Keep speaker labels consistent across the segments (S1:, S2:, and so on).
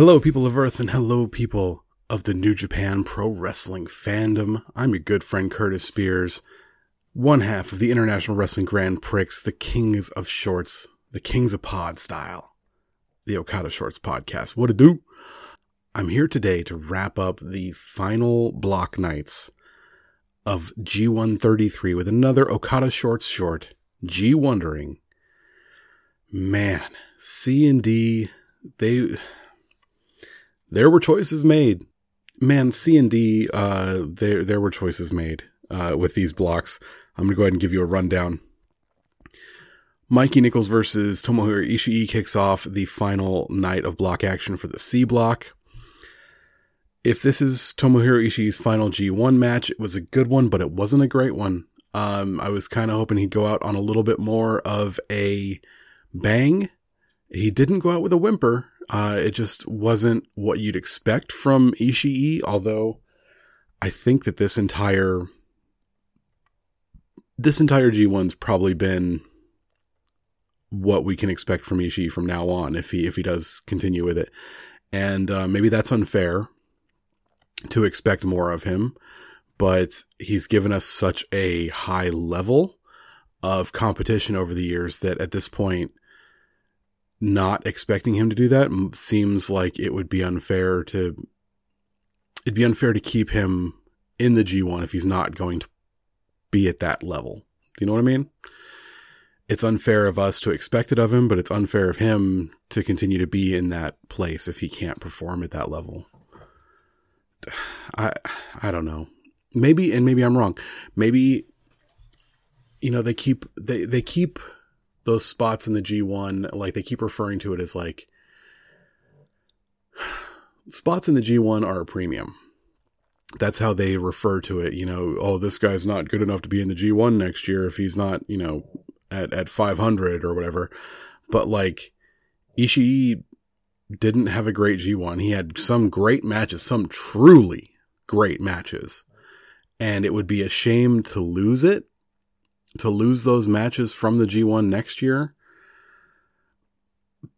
S1: Hello, people of Earth, and hello, people of the New Japan Pro Wrestling fandom. I'm your good friend Curtis Spears, one half of the International Wrestling Grand Prix, the Kings of Shorts, the Kings of Pod style, the Okada Shorts podcast. What to do? I'm here today to wrap up the final block nights of G133 with another Okada Shorts short, G1ndering. Man, C and D, they there were choices made. Man, C and D, uh, there there were choices made uh, with these blocks. I'm gonna go ahead and give you a rundown. Mikey Nicholls versus Tomohiro Ishii kicks off the final night of block action for the C block. If this is Tomohiro Ishii's final G1 match, it was a good one, but it wasn't a great one. Um, I was kind of hoping he'd go out on a little bit more of a bang. He didn't go out with a whimper. Uh, it just wasn't what you'd expect from Ishii, although I think that this entire this entire G1's probably been what we can expect from Ishii from now on if he if he does continue with it. And uh, maybe that's unfair to expect more of him, but he's given us such a high level of competition over the years that at this point not expecting him to do that seems like it would be unfair to it'd be unfair to keep him in the G1 if he's not going to be at that level. Do you know what I mean? It's unfair of us to expect it of him, but it's unfair of him to continue to be in that place if he can't perform at that level. I I don't know. Maybe and maybe I'm wrong. Maybe you know they keep they they keep those spots in the G1, like they keep referring to it as like spots in the G1 are a premium. That's how they refer to it. You know, oh, this guy's not good enough to be in the G1 next year if he's not, you know, at, at 500 or whatever. But like Ishii didn't have a great G1. He had some great matches, some truly great matches. And it would be a shame to lose it to lose those matches from the G1 next year.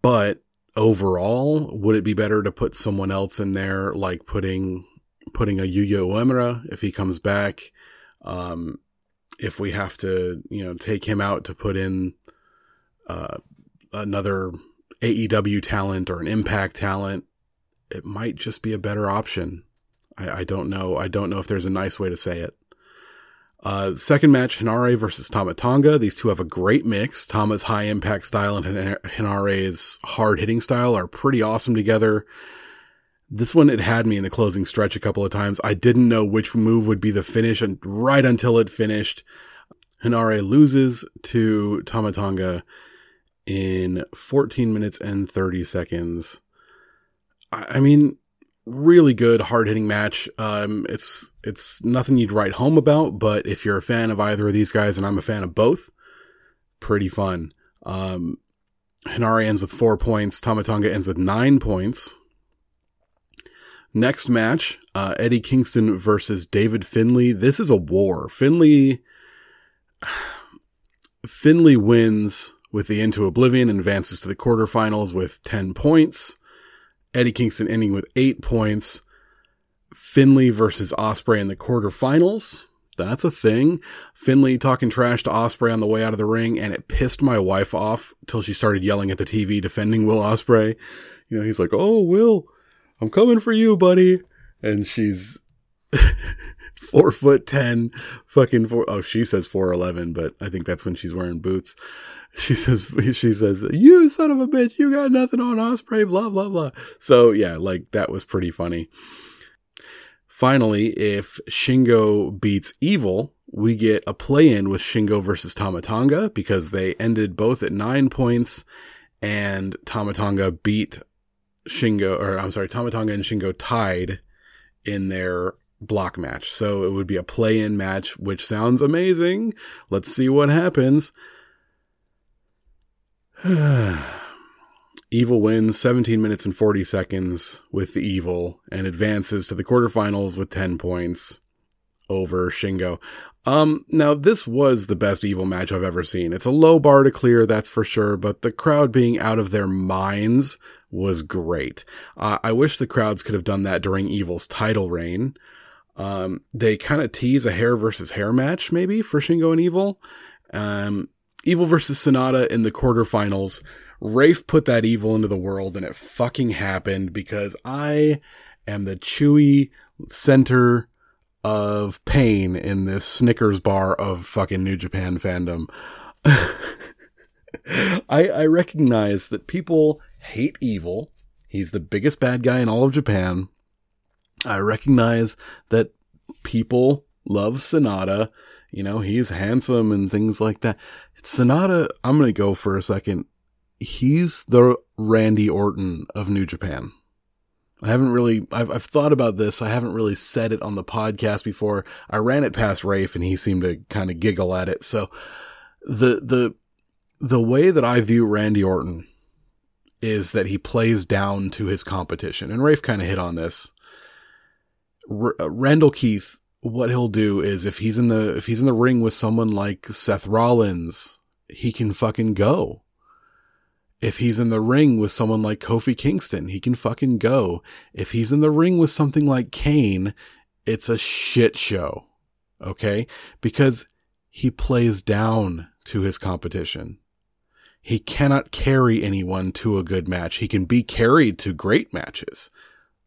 S1: But overall, would it be better to put someone else in there, like putting putting a Yuya Uemura if he comes back? Um, if we have to, you know, take him out to put in uh, another AEW talent or an Impact talent, it might just be a better option. I, I don't know. I don't know if there's a nice way to say it. Uh, second match, Henare versus Tama Tonga. These two have a great mix. Tama's high impact style and Henare's hard hitting style are pretty awesome together. This one, it had me in the closing stretch a couple of times. I didn't know which move would be the finish and right until it finished. Henare loses to Tama Tonga in 14 minutes and 30 seconds. I mean, really good hard hitting match. Um, it's it's nothing you'd write home about, but if you're a fan of either of these guys, and I'm a fan of both, pretty fun. Um, Henare ends with four points. Tama Tonga ends with nine points. Next match, uh, Eddie Kingston versus David Finlay. This is a war. Finlay, Finlay wins with the Into Oblivion and advances to the quarterfinals with 10 points. Eddie Kingston ending with eight points. Finlay versus Ospreay in the quarterfinals. That's a thing. Finlay talking trash to Ospreay on the way out of the ring, and it pissed my wife off till she started yelling at the TV defending Will Ospreay. You know, he's like, "Oh, Will, I'm coming for you, buddy," and she's four foot ten, fucking four. Oh, she says four eleven, but I think that's when she's wearing boots. She says, she says, you son of a bitch, you got nothing on Ospreay, blah blah blah. So yeah, like that was pretty funny. Finally, if Shingo beats Evil, we get a play in with Shingo versus Tama Tonga because they ended both at nine points and Tama Tonga beat Shingo, or I'm sorry, Tama Tonga and Shingo tied in their block match. So it would be a play in match, which sounds amazing. Let's see what happens. Evil wins 17 minutes and 40 seconds with the Evil and advances to the quarterfinals with 10 points over Shingo. Um, now this was the best Evil match I've ever seen. It's a low bar to clear, that's for sure, but the crowd being out of their minds was great. Uh, I wish the crowds could have done that during Evil's title reign. Um, they kind of tease a hair versus hair match maybe for Shingo and Evil. Um, Evil versus Sanada in the quarterfinals. Rafe put that evil into the world and it fucking happened because I am the chewy center of pain in this Snickers bar of fucking New Japan fandom. I, I recognize that people hate evil. He's the biggest bad guy in all of Japan. I recognize that people love Sanada. You know, he's handsome and things like that. Sanada, I'm going to go for a second. He's the Randy Orton of New Japan. I haven't really, I've, I've thought about this. I haven't really said it on the podcast before. I ran it past Rafe and he seemed to kind of giggle at it. So the, the, the way that I view Randy Orton is that he plays down to his competition. And Rafe kind of hit on this. R- uh, Randall Keith, what he'll do is if he's in the, if he's in the ring with someone like Seth Rollins, he can fucking go if he's in the ring with someone like Kofi Kingston, he can fucking go. If he's in the ring with something like Kane, it's a shit show. Okay? Because he plays down to his competition. He cannot carry anyone to a good match. He can be carried to great matches,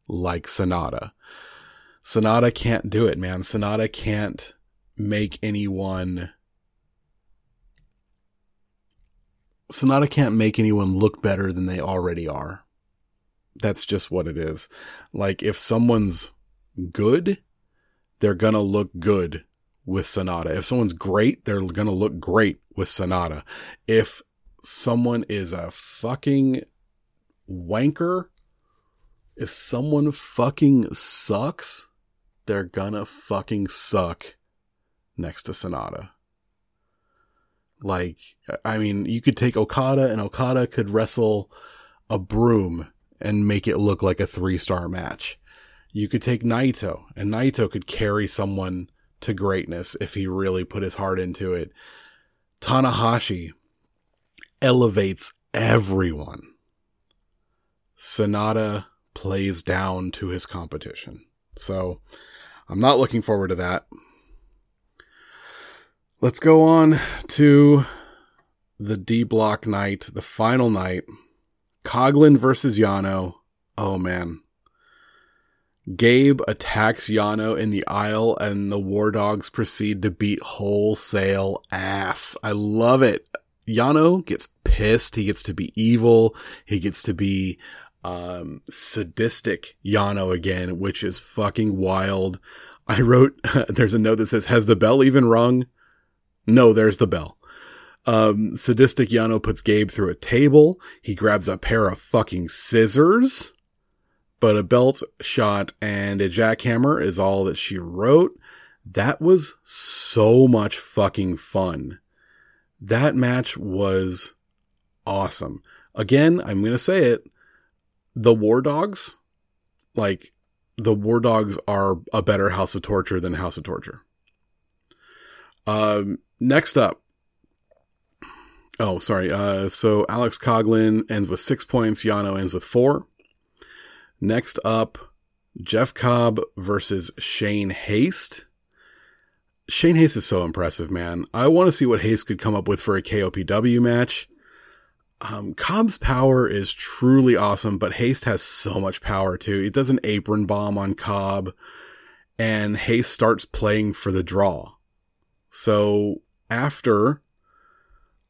S1: like Sanada. Sanada can't do it, man. Sanada can't make anyone Sanada can't make anyone look better than they already are. That's just what it is. Like, if someone's good, they're gonna look good with Sanada. If someone's great, they're gonna look great with Sanada. If someone is a fucking wanker, if someone fucking sucks, they're gonna fucking suck next to Sanada. Like, I mean, you could take Okada and Okada could wrestle a broom and make it look like a three star match. You could take Naito and Naito could carry someone to greatness if he really put his heart into it. Tanahashi elevates everyone. Sanada plays down to his competition. So I'm not looking forward to that. Let's go on to the D block night, the final night. Coughlin versus Yano. Oh man. Gabe attacks Yano in the aisle and the War Dogs proceed to beat wholesale ass. I love it. Yano gets pissed. He gets to be evil. He gets to be um, sadistic Yano again, which is fucking wild. I wrote, there's a note that says, has the bell even rung? No, there's the bell. Um, sadistic Yano puts Gabe through a table. He grabs a pair of fucking scissors, but a belt shot and a jackhammer is all that she wrote. That was so much fucking fun. That match was awesome. Again, I'm going to say it. The War Dogs, like, the War Dogs are a better House of Torture than House of Torture. Um, next up. Oh, sorry. Uh, so Alex Coughlin ends with six points. Yano ends with four. Next up, Jeff Cobb versus Shane Haste. Shane Haste is so impressive, man. I want to see what Haste could come up with for a KOPW match. Um, Cobb's power is truly awesome, but Haste has so much power too. He does an apron bomb on Cobb and Haste starts playing for the draw. So after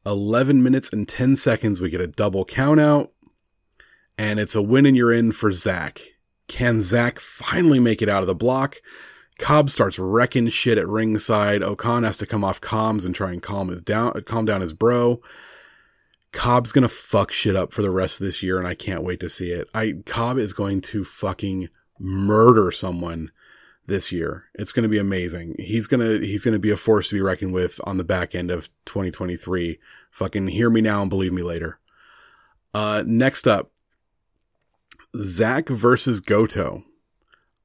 S1: 11 minutes and 10 seconds, we get a double count out, and it's a win and you're in for Zack. Can Zack finally make it out of the block? Cobb starts wrecking shit at ringside. O-Khan has to come off comms and try and calm his down, calm down his bro. Cobb's gonna fuck shit up for the rest of this year, and I can't wait to see it. I Cobb is going to fucking murder someone this year. It's gonna be amazing. He's gonna he's gonna be a force to be reckoned with on the back end of 2023. Fucking hear me now and believe me later. Uh, next up, Zack versus Goto.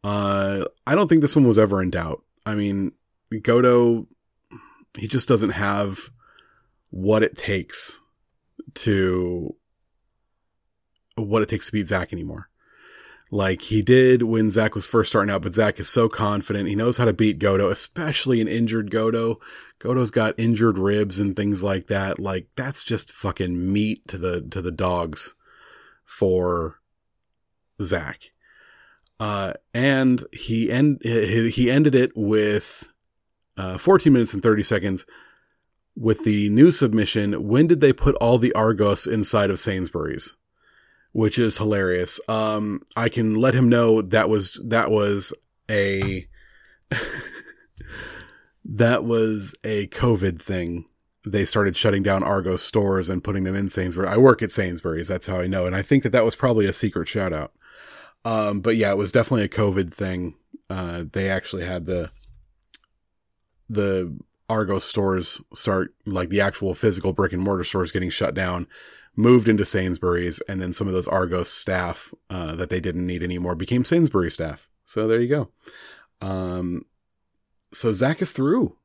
S1: Uh, I don't think this one was ever in doubt. I mean, Goto, he just doesn't have what it takes to what it takes to beat Zack anymore. Like he did when Zack was first starting out, but Zack is so confident. He knows how to beat Goto, especially an injured Goto. Goto's got injured ribs and things like that. Like that's just fucking meat to the to the dogs for Zack. Uh, and he end he ended it with uh, 14 minutes and 30 seconds with the new submission. When did they put all the Argos inside of Sainsbury's? Which is hilarious. Um, I can let him know that was that was a that was a COVID thing. They started shutting down Argos stores and putting them in Sainsbury's. I work at Sainsbury's. That's how I know. And I think that that was probably a secret shout out. Um, but yeah, it was definitely a COVID thing. Uh, they actually had the, the Argos stores start, like the actual physical brick and mortar stores getting shut down, moved into Sainsbury's, and then some of those Argos staff, uh, that they didn't need anymore became Sainsbury staff. So there you go. Um, so Zack is through.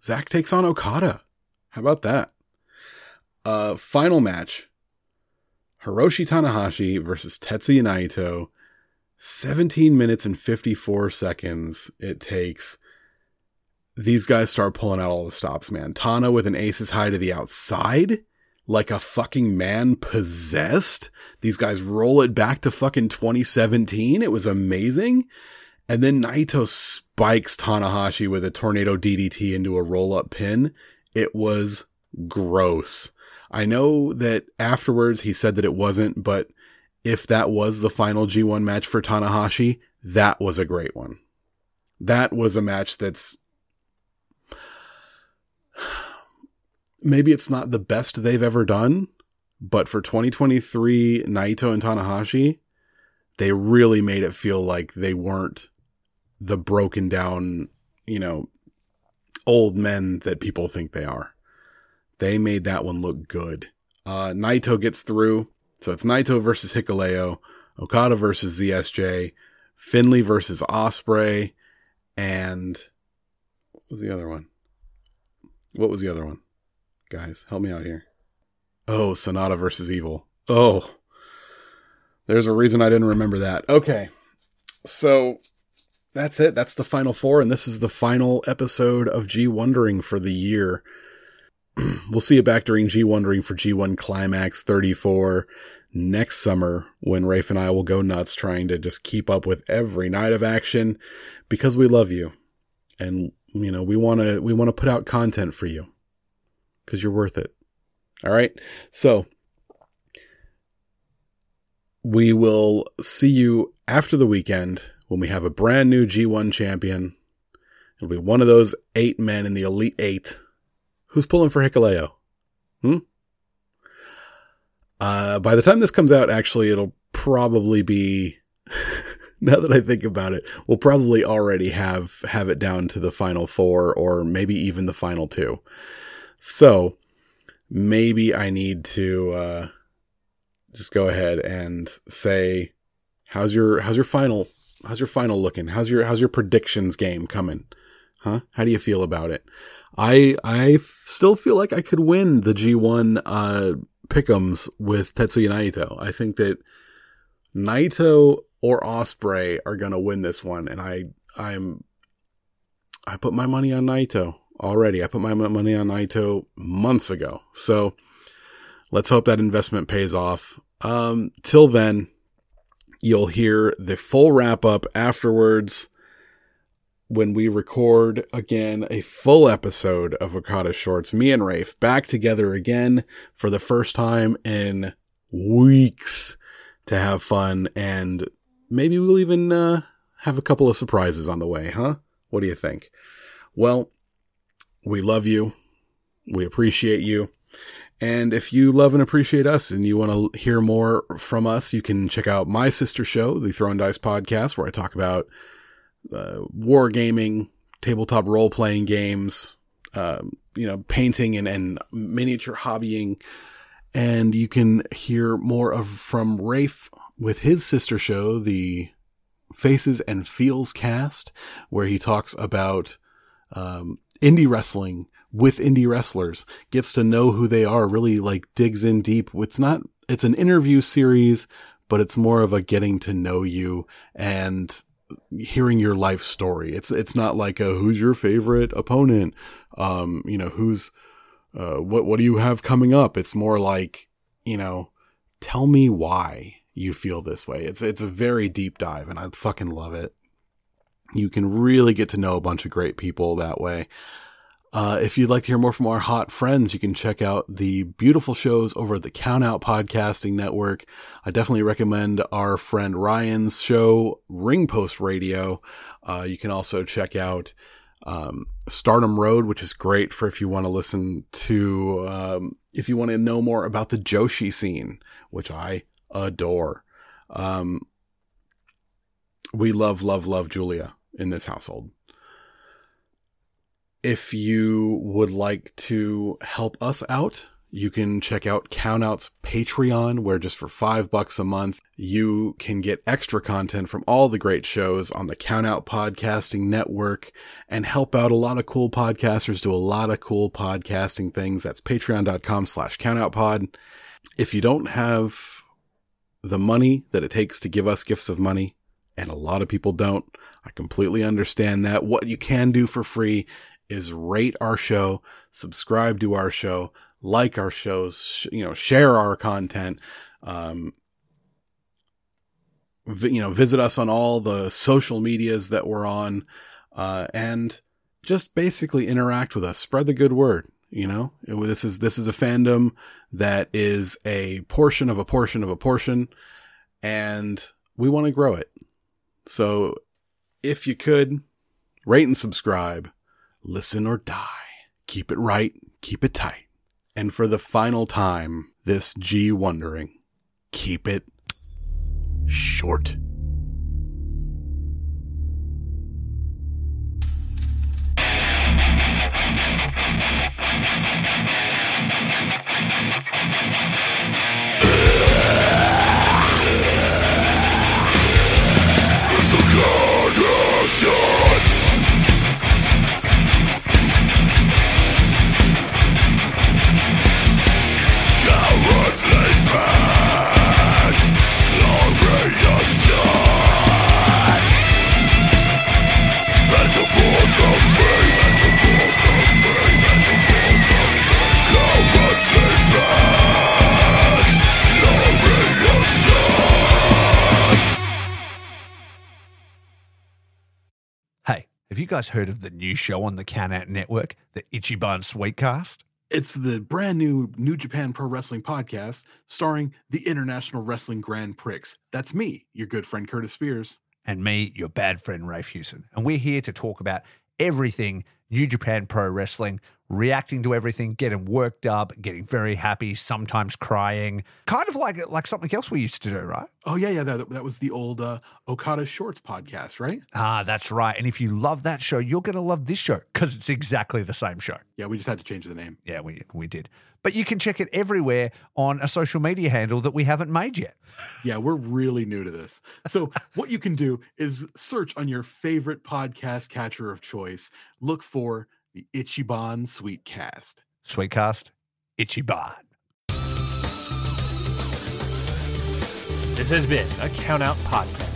S1: Zack takes on Okada. How about that? Uh, final match. Hiroshi Tanahashi versus Tetsuya Naito 17 minutes and 54 seconds it takes. These guys start pulling out all the stops, man. Tana with an aces high to the outside, like a fucking man possessed. These guys roll it back to fucking 2017. It was amazing. And then Naito spikes Tanahashi with a tornado DDT into a roll up pin. It was gross. I know that afterwards he said that it wasn't, but if that was the final G1 match for Tanahashi, that was a great one. That was a match that's maybe it's not the best they've ever done, but for 2023 Naito and Tanahashi, they really made it feel like they weren't the broken down, you know, old men that people think they are. They made that one look good. Uh, Naito gets through. So it's Naito versus Hikuleo, Okada versus ZSJ, Finlay versus Ospreay, and what was the other one? What was the other one? Guys, help me out here. Oh, Sanada versus Evil. Oh, there's a reason I didn't remember that. Okay. So that's it. That's the final four. And this is the final episode of G1ndering for the year. we'll see you back during G1ndering for G1 Climax 34 next summer when Rafe and I will go nuts trying to just keep up with every night of action because we love you. And, you know, we want to, we want to put out content for you because you're worth it. All right. So we will see you after the weekend when we have a brand new G1 champion. It'll be one of those eight men in the Elite Eight Who's pulling for Hikuleo? Hmm? Uh, by the time this comes out, actually, it'll probably be, now that I think about it, we'll probably already have, have it down to the final four or maybe even the final two. So maybe I need to, uh, just go ahead and say, how's your, how's your final, how's your final looking? How's your, how's your predictions game coming? Huh? How do you feel about it? I I still feel like I could win the G1 uh, pickums with Tetsuya Naito. I think that Naito or Ospreay are gonna win this one, and I I'm I put my money on Naito already. I put my money on Naito months ago. So let's hope that investment pays off. Um, till then, you'll hear the full wrap up afterwards when we record again a full episode of Okada Shorts. Me and Rafe back together again for the first time in weeks to have fun and maybe we'll even uh, have a couple of surprises on the way, huh? What do you think? Well, we love you. We appreciate you. And if you love and appreciate us and you want to hear more from us, you can check out my sister show, the Throw and Dice podcast, where I talk about uh, wargaming, tabletop role playing games, uh, you know, painting and, and miniature hobbying. And you can hear more of from Rafe with his sister show, the Faces and Feels cast, where he talks about um, indie wrestling with indie wrestlers, gets to know who they are, really like digs in deep. It's not, it's an interview series, but it's more of a getting to know you and hearing your life story. It's, it's not like a, who's your favorite opponent? Um, you know, who's, uh, what, what do you have coming up? It's more like, you know, tell me why you feel this way. It's, it's a very deep dive and I fucking love it. You can really get to know a bunch of great people that way. Uh, if you'd like to hear more from our hot friends, you can check out the beautiful shows over at the Count Out Podcasting Network. I definitely recommend our friend Ryan's show, Ring Post Radio. Uh, you can also check out um, Stardom Road, which is great for if you want to listen to, um, if you want to know more about the Joshi scene, which I adore. Um, we love, love, love Julia in this household. If you would like to help us out, you can check out Countout's Patreon, where just for five bucks a month, you can get extra content from all the great shows on the Countout Podcasting Network and help out a lot of cool podcasters do a lot of cool podcasting things. That's patreon.com slash countoutpod. If you don't have the money that it takes to give us gifts of money, and a lot of people don't, I completely understand that. What you can do for free is rate our show, subscribe to our show, like our shows, you know, share our content. Um, you know, visit us on all the social medias that we're on, uh, and just basically interact with us. Spread the good word. You know, this is, this is a fandom that is a portion of a portion of a portion and we want to grow it. So if you could rate and subscribe, listen or die. Keep it right, keep it tight. And for the final time, this G1ndering, keep it short.
S2: Have you guys heard of the new show on the Countout Network, the Ichiban Sweetcast?
S1: It's the brand new New Japan Pro Wrestling podcast starring the International Wrestling Grand Prix. That's me, your good friend Curtis Spears.
S2: And me, your bad friend Rafe Hewson. And we're here to talk about everything New Japan Pro Wrestling, reacting to everything, getting worked up, getting very happy, sometimes crying, kind of like like something else we used to do, right?
S1: Oh yeah, yeah. That, that was the old uh, Okada Shorts podcast, right?
S2: Ah, that's right. And if you love that show, you're going to love this show because it's exactly the same show.
S1: Yeah, we just had to change the name.
S2: Yeah, we we did. But you can check it everywhere on a social media handle that we haven't made yet.
S1: Yeah, we're really new to this. So what you can do is search on your favorite podcast catcher of choice. Look for the Ichiban Sweetcast.
S2: Sweetcast, Ichiban.
S3: This has been a Count Out Podcast.